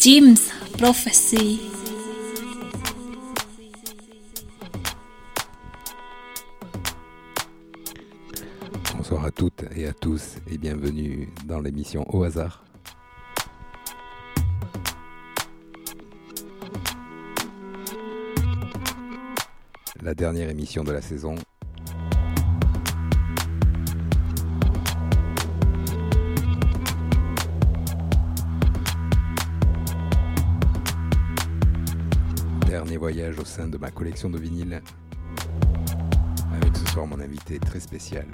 Jim's Prophecy. Bonsoir à toutes et à tous et bienvenue dans l'émission Au hasard. La dernière émission de la saison. Au sein de ma collection de vinyles. Avec ce soir mon invité très spécial,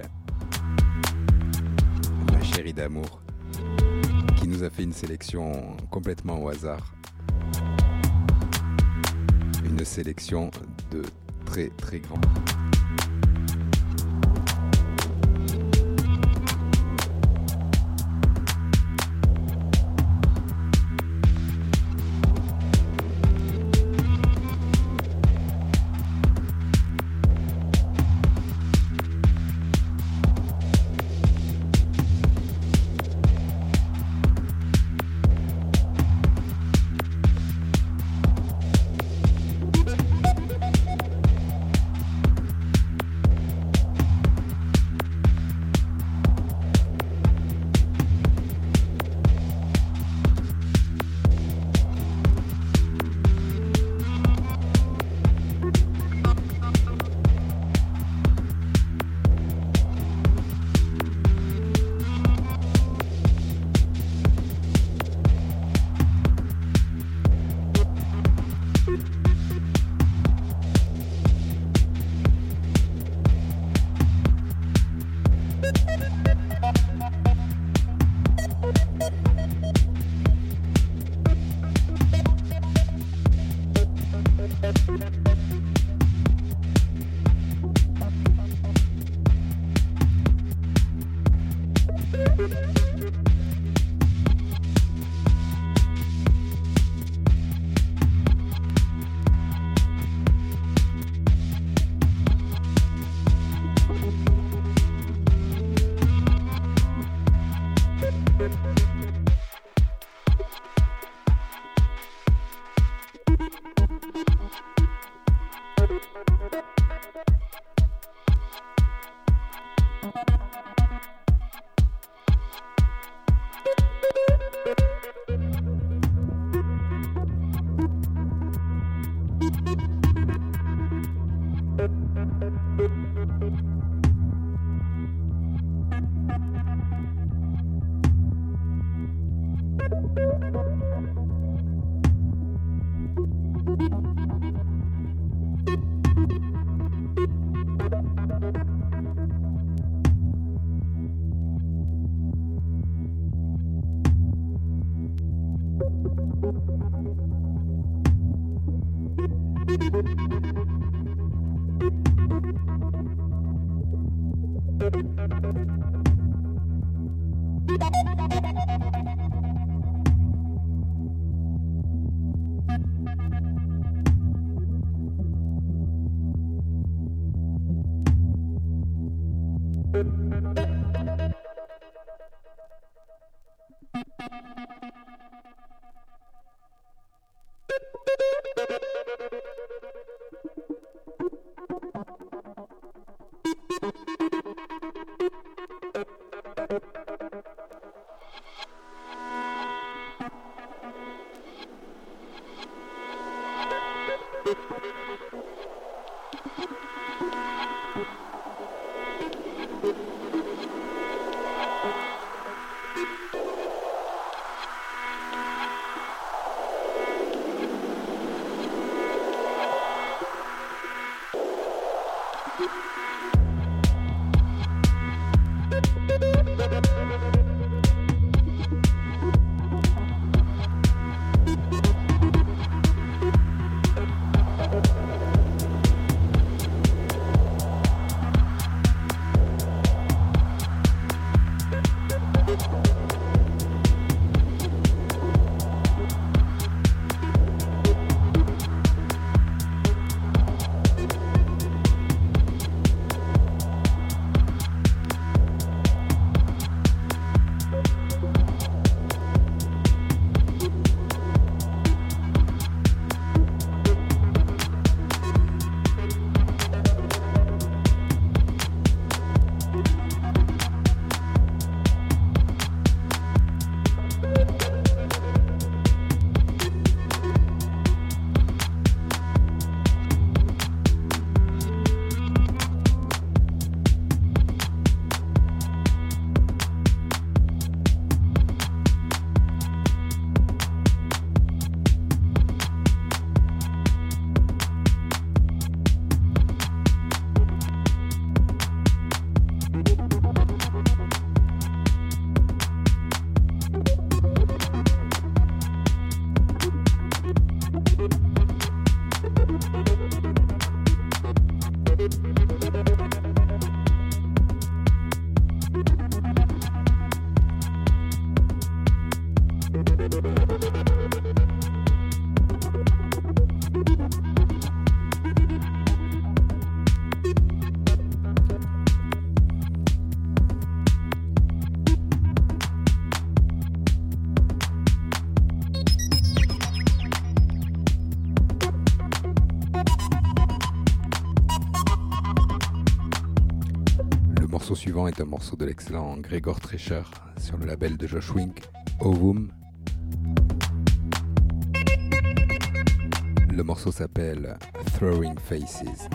ma chérie d'amour, qui nous a fait une sélection complètement au hasard. Une sélection de très très grands. Beep, beep. Est un morceau de l'excellent Gregor Trescher sur le label de Josh Wink, Ovum. Le morceau s'appelle Throwing Faces.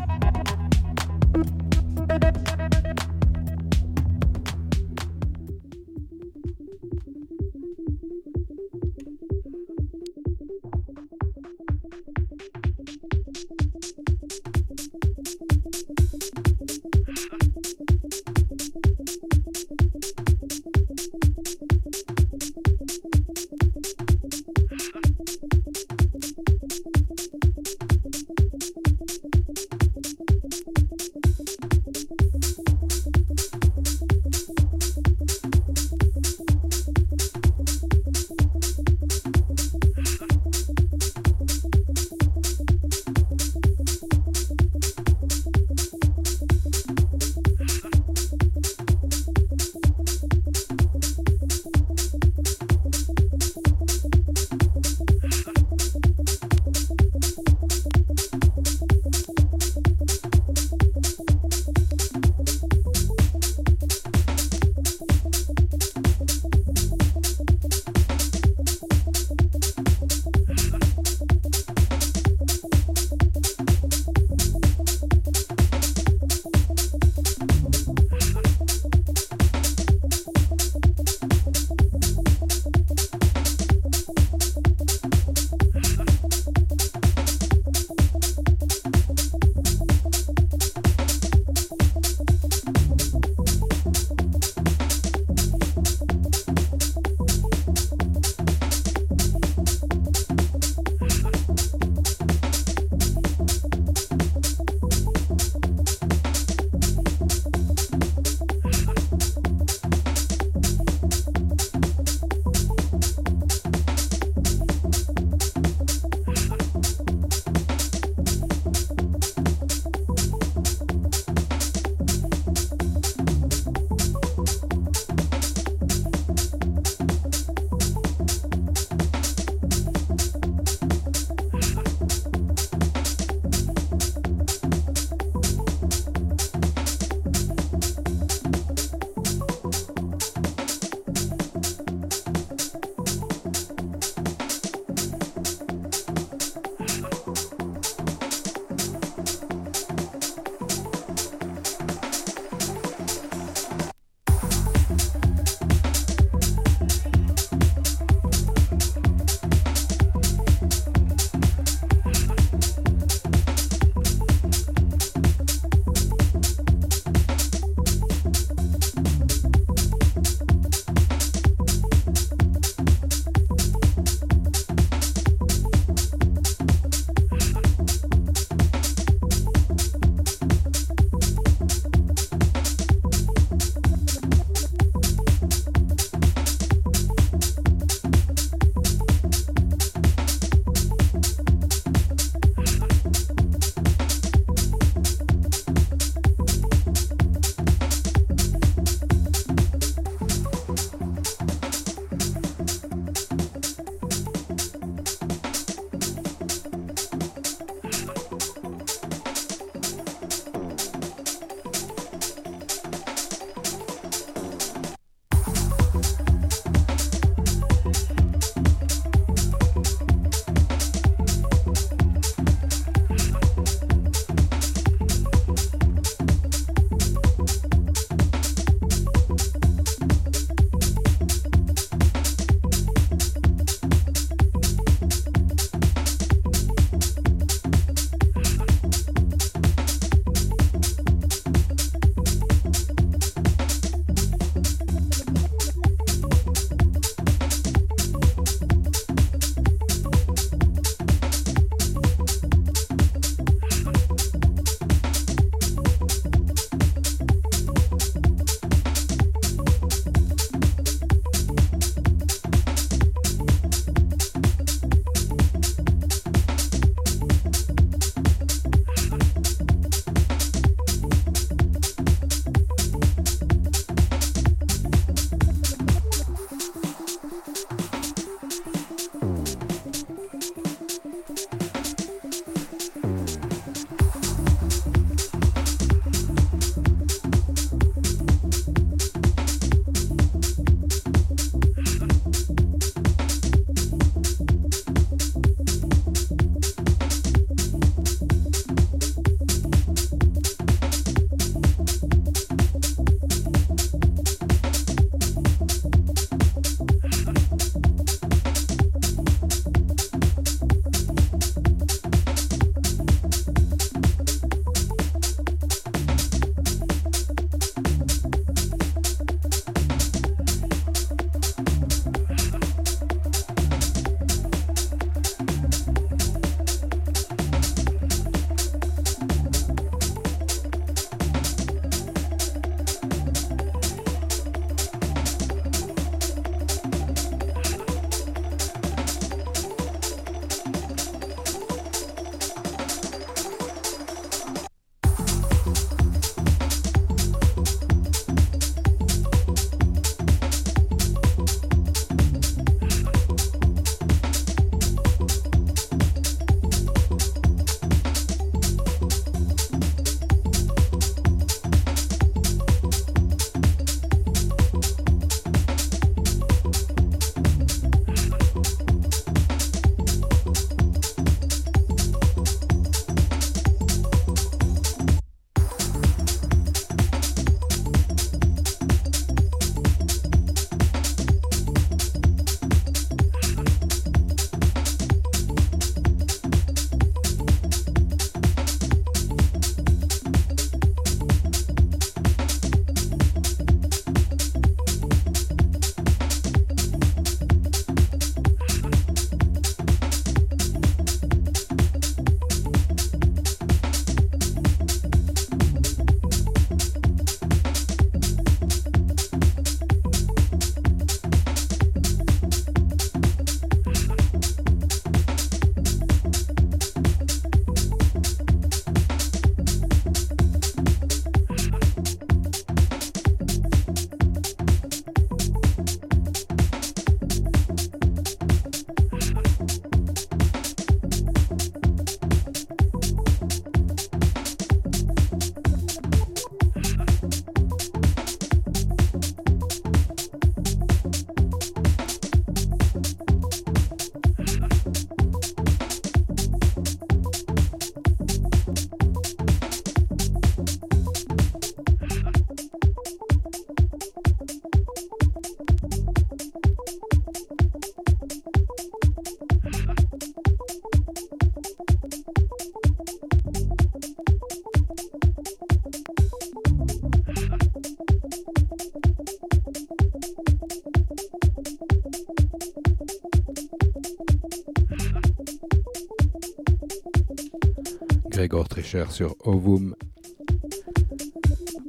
Trischer sur Ovum.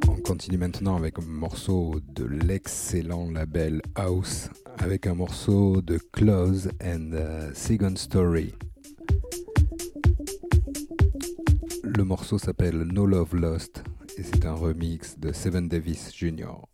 On continue maintenant avec un morceau de l'excellent label House, avec un morceau de Close and uh, Second Story. Le morceau s'appelle No Love Lost et c'est un remix de Seven Davis Jr.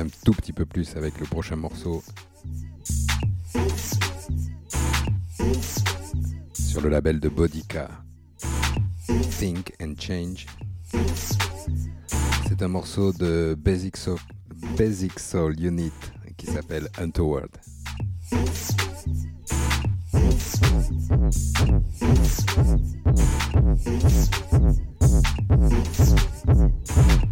un tout petit peu plus avec le prochain morceau sur le label de Bodica, Think and Change. C'est un morceau de Basic Soul, Basic Soul Unit qui s'appelle Untoward. Thank.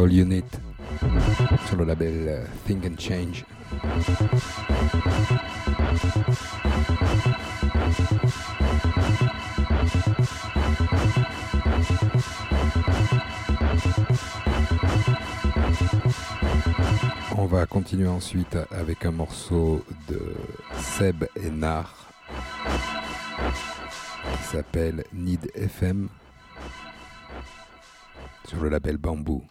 Soul Unit sur le label euh, Think and Change. On va continuer ensuite avec un morceau de Seb et Nar qui s'appelle Need FM sur le label Bamboo.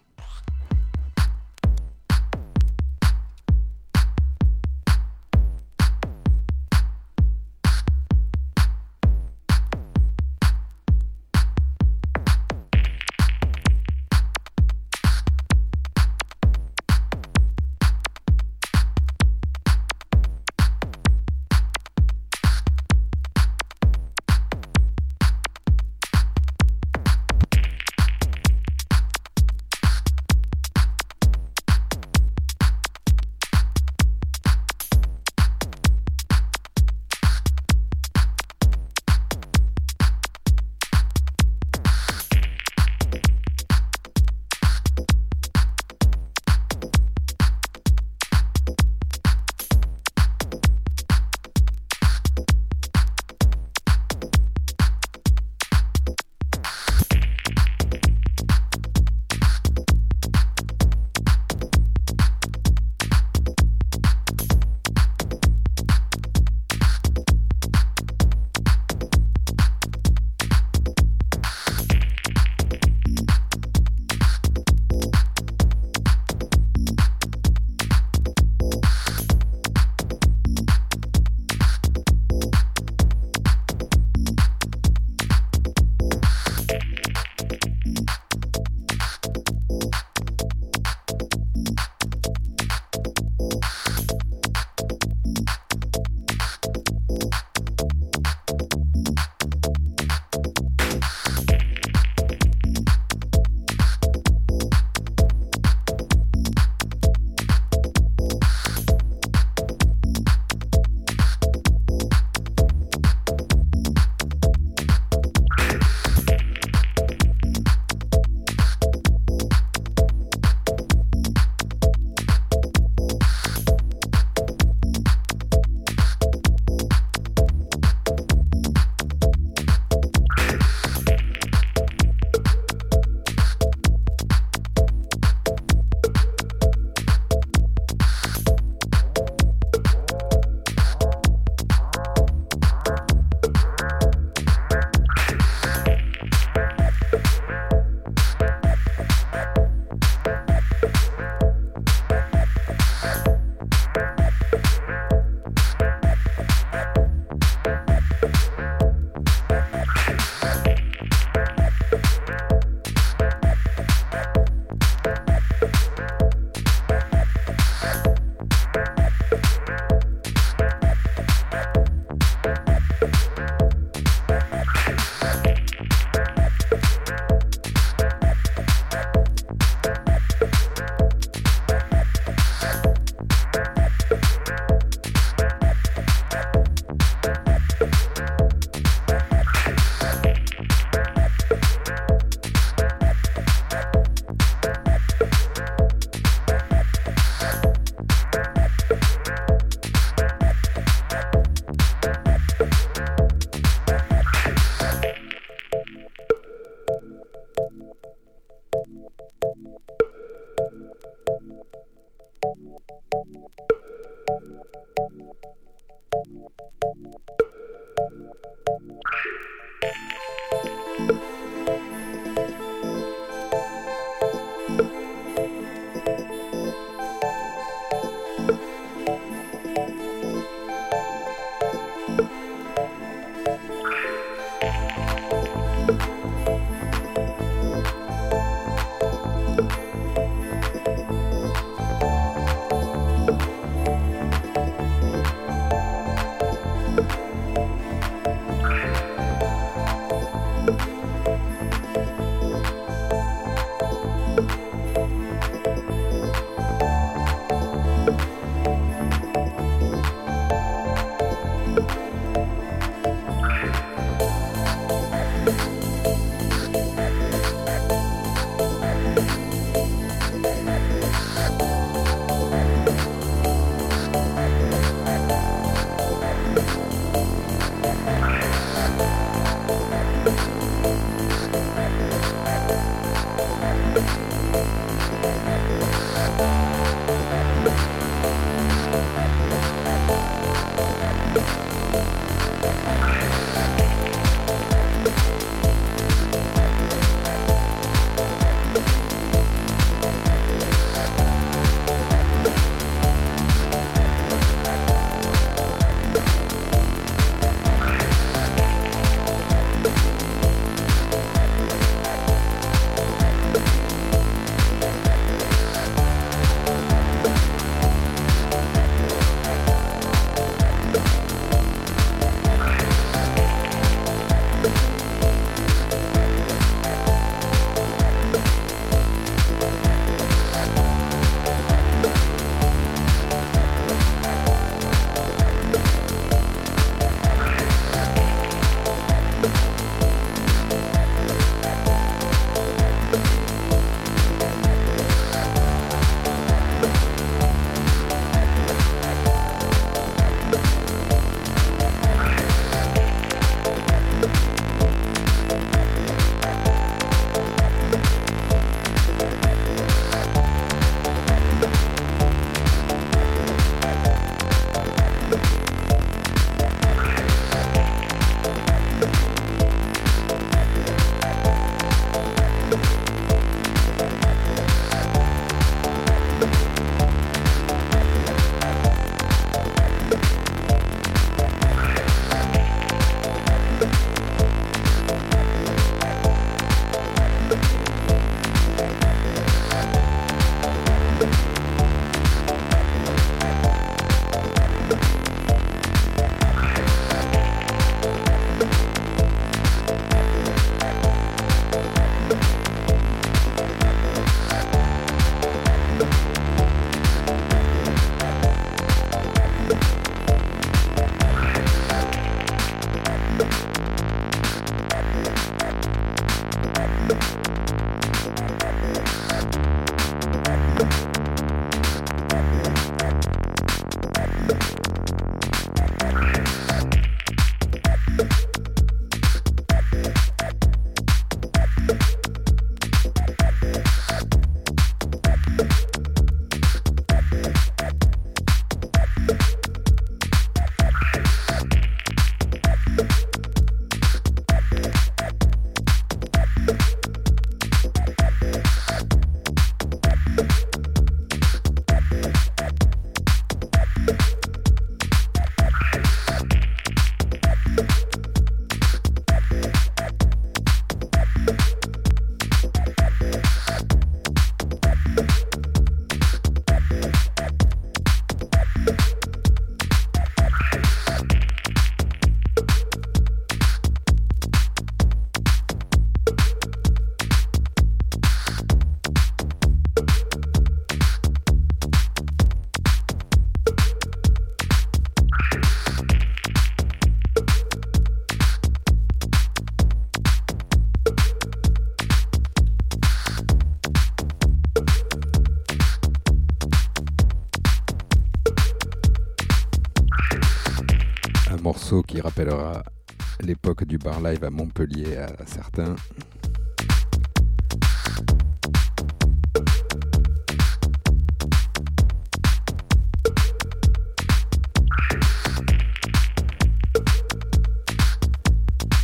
Du bar live à Montpellier à certains.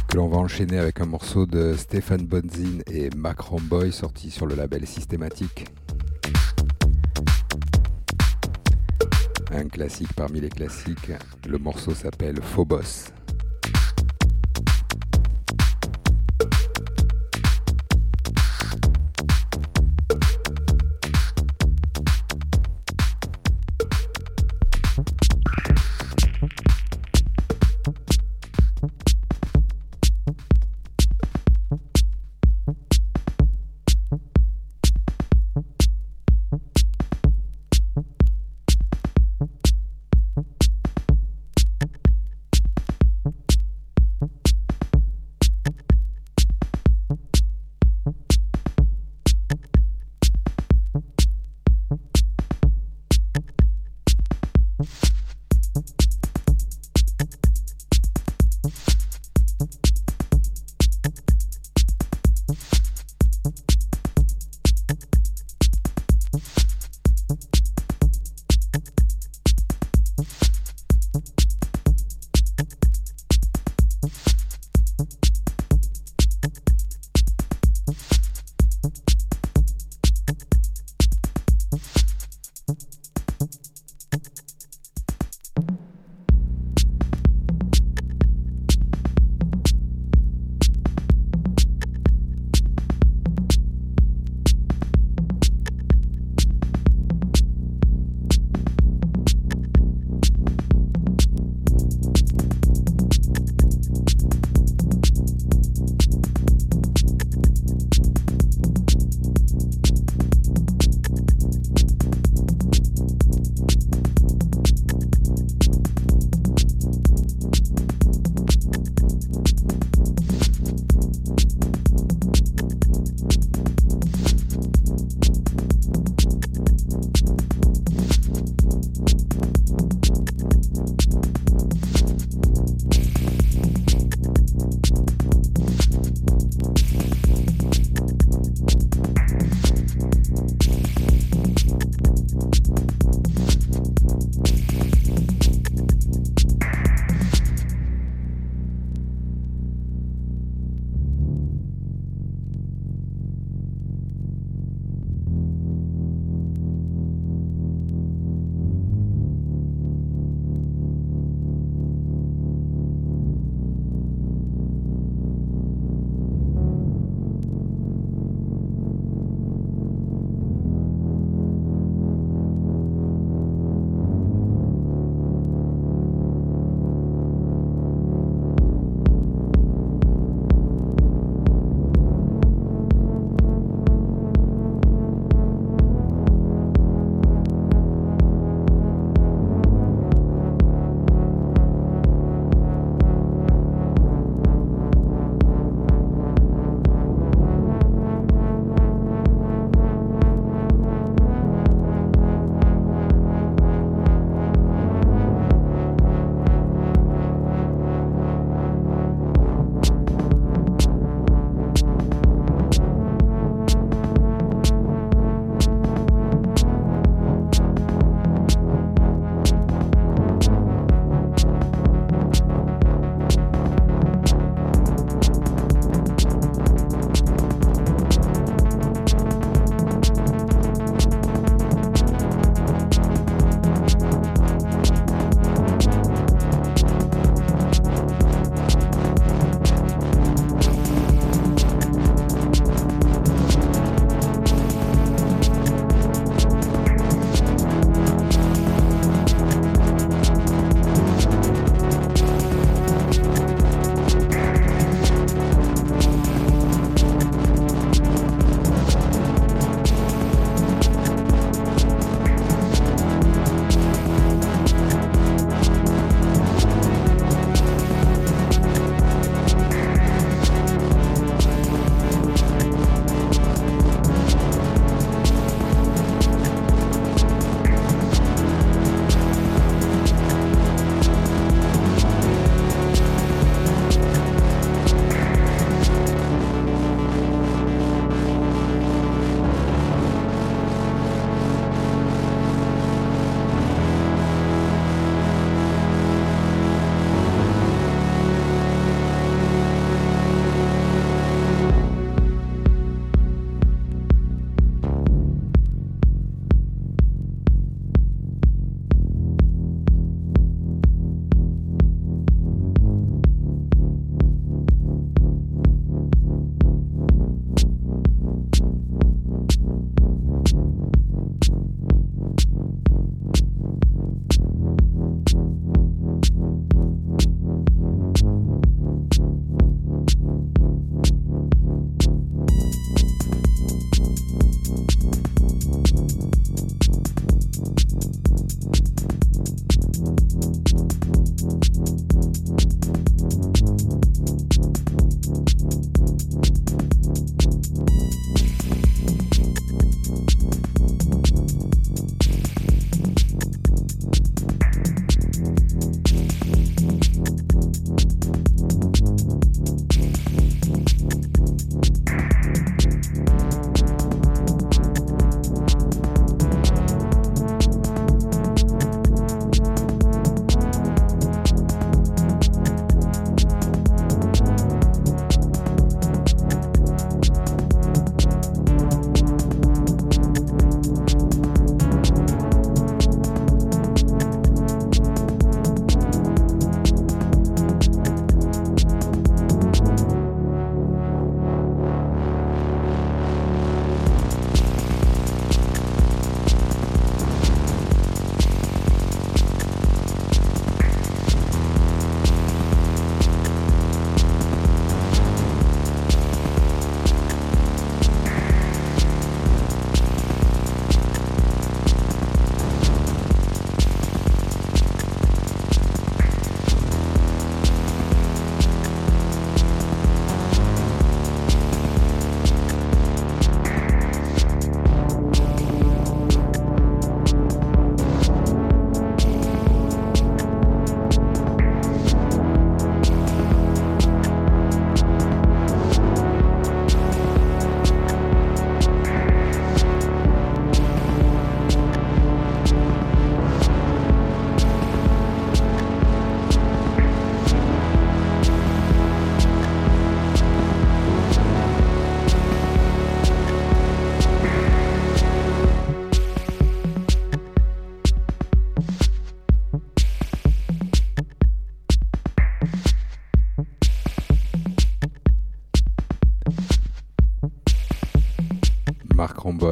Que l'on va enchaîner avec un morceau de Stéphane Bonzin et Mac Romboy sorti sur le label Systématique. Un classique parmi les classiques, le morceau s'appelle Phobos.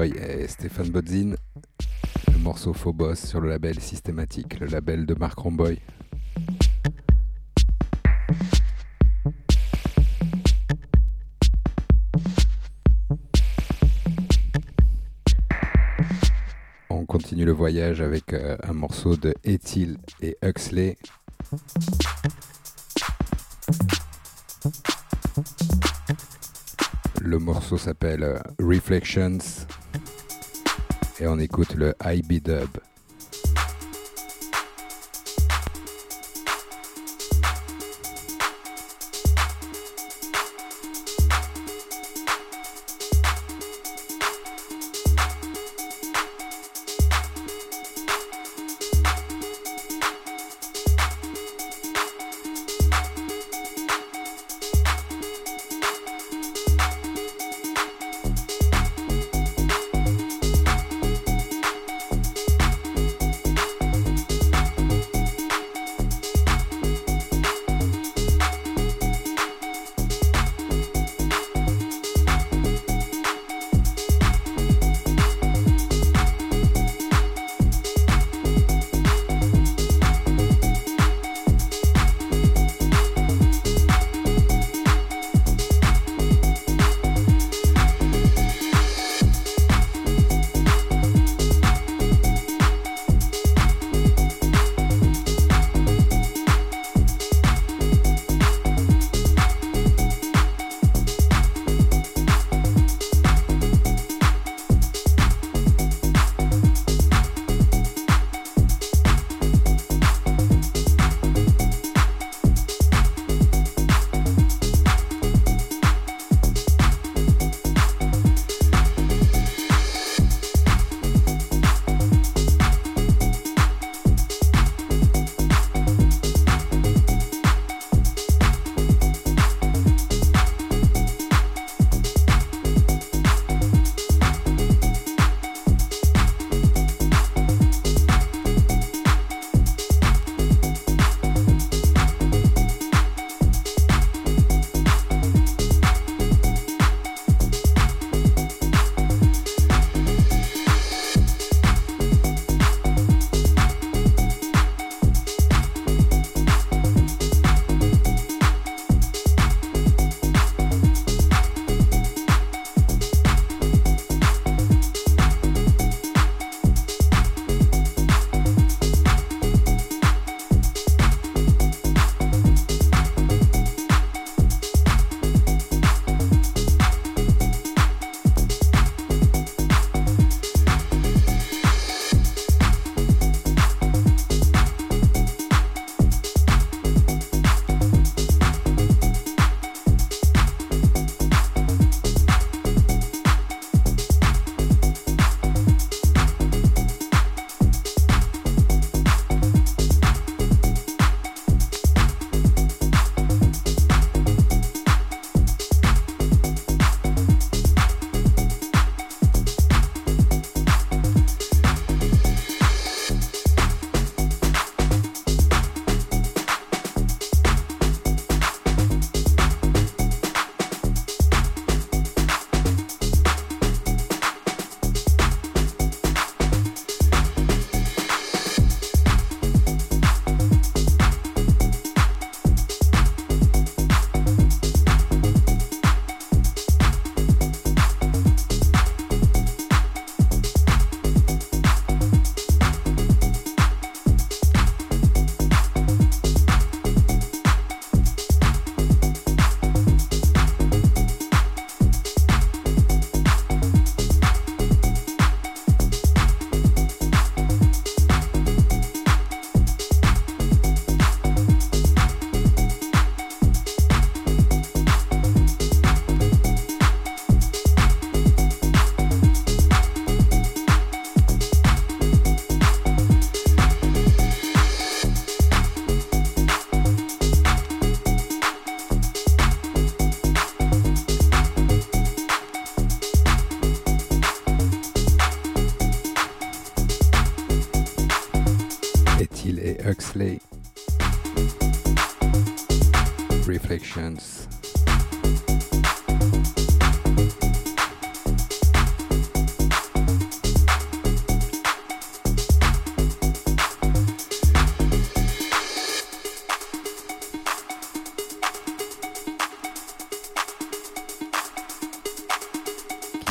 Et Stéphane Bodzin. Le morceau Phobos sur le label Systématique, le label de Marc Romboy. On continue le voyage avec euh, un morceau de Ethel et Huxley. Le morceau s'appelle euh, Reflections et on écoute le IB Dub.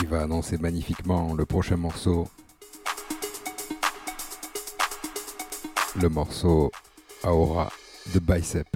Va annoncer magnifiquement le prochain morceau. Le morceau Aura de Bicep.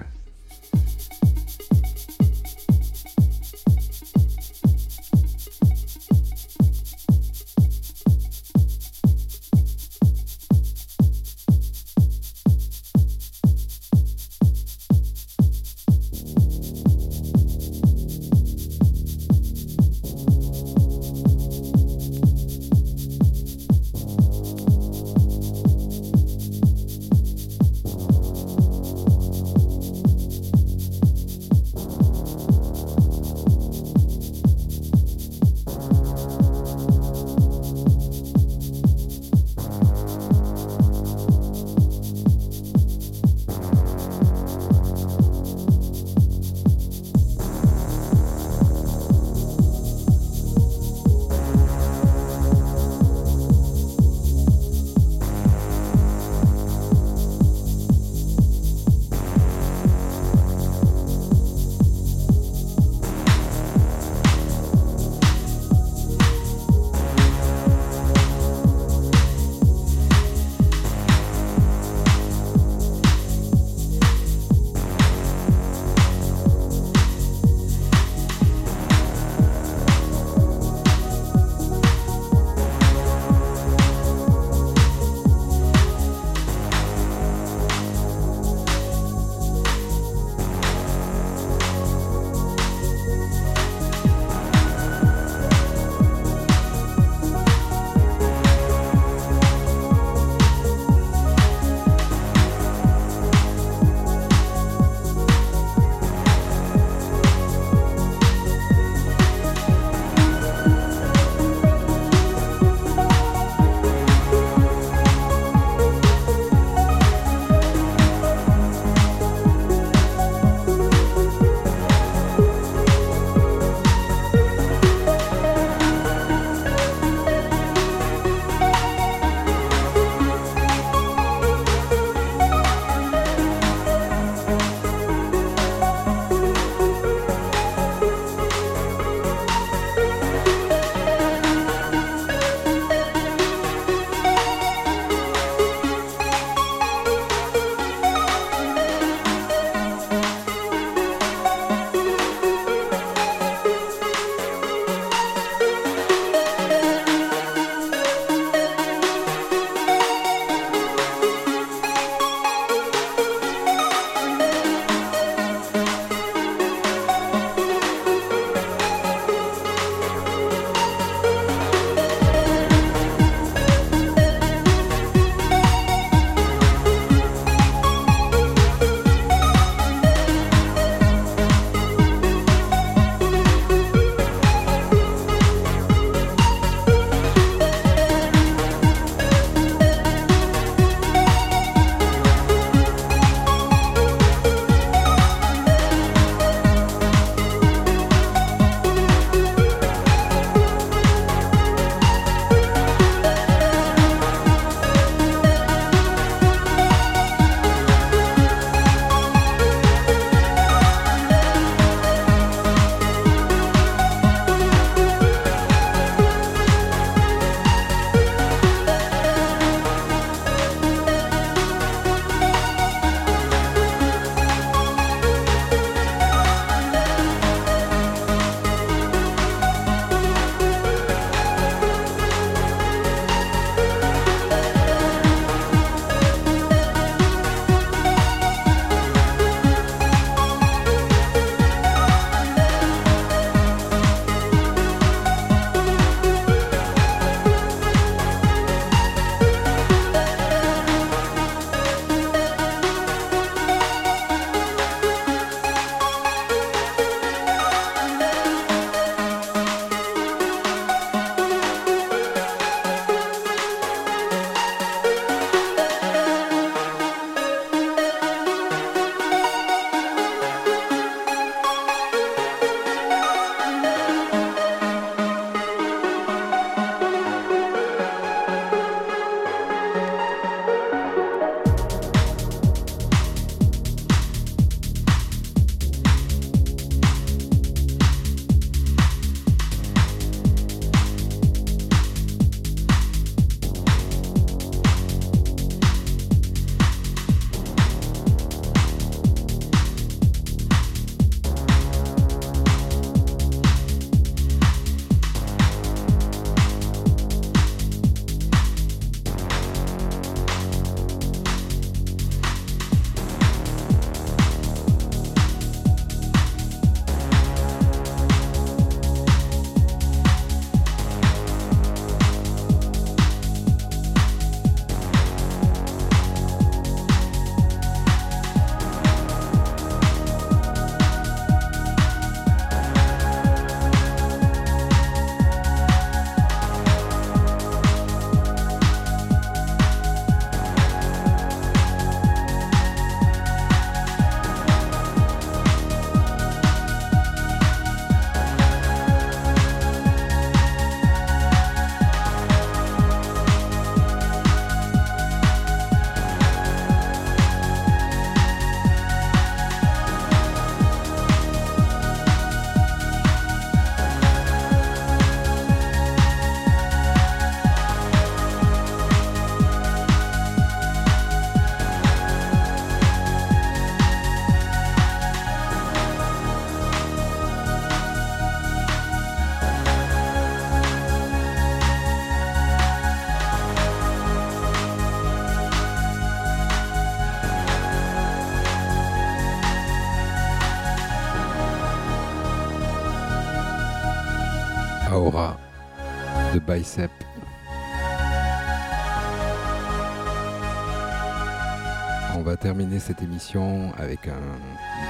Terminer cette émission avec un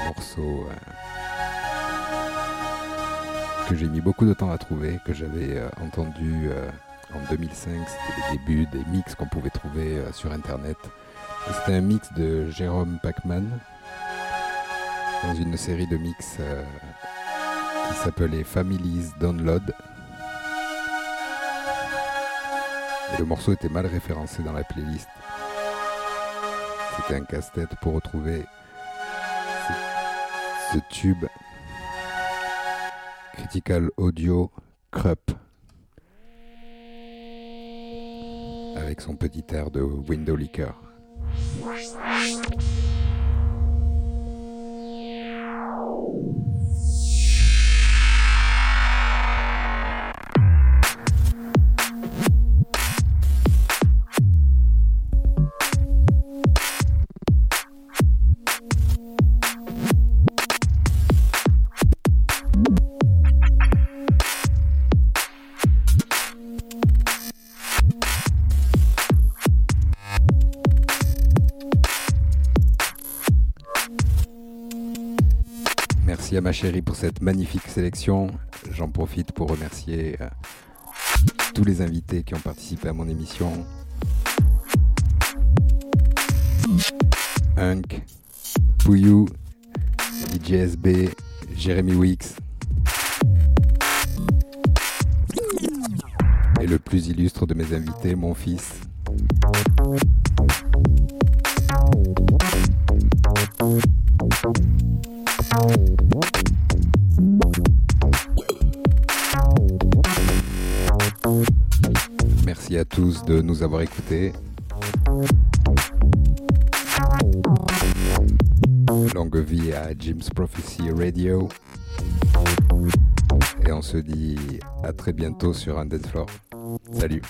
morceau euh, que j'ai mis beaucoup de temps à trouver, que j'avais euh, entendu euh, en 2005. C'était le début des mix qu'on pouvait trouver sur internet. C'était un mix de Jérôme Pacman dans une série de mix qui s'appelait Families Download. Et le morceau était mal référencé dans la playlist. Un casse-tête pour retrouver ce, tube Critical Audio Krupp avec son petit air de Window Liquor. Ma chérie pour cette magnifique sélection. J'en profite pour remercier euh, tous les invités qui ont participé à mon émission. Hunk, Pouyou, DJSB, Jérémy Wix. Et le plus illustre de mes invités, mon fils. Tous de nous avoir écoutés. Longue vie à Jim's Prophecy Radio. Et on se dit à très bientôt sur un Dead Floor. Salut.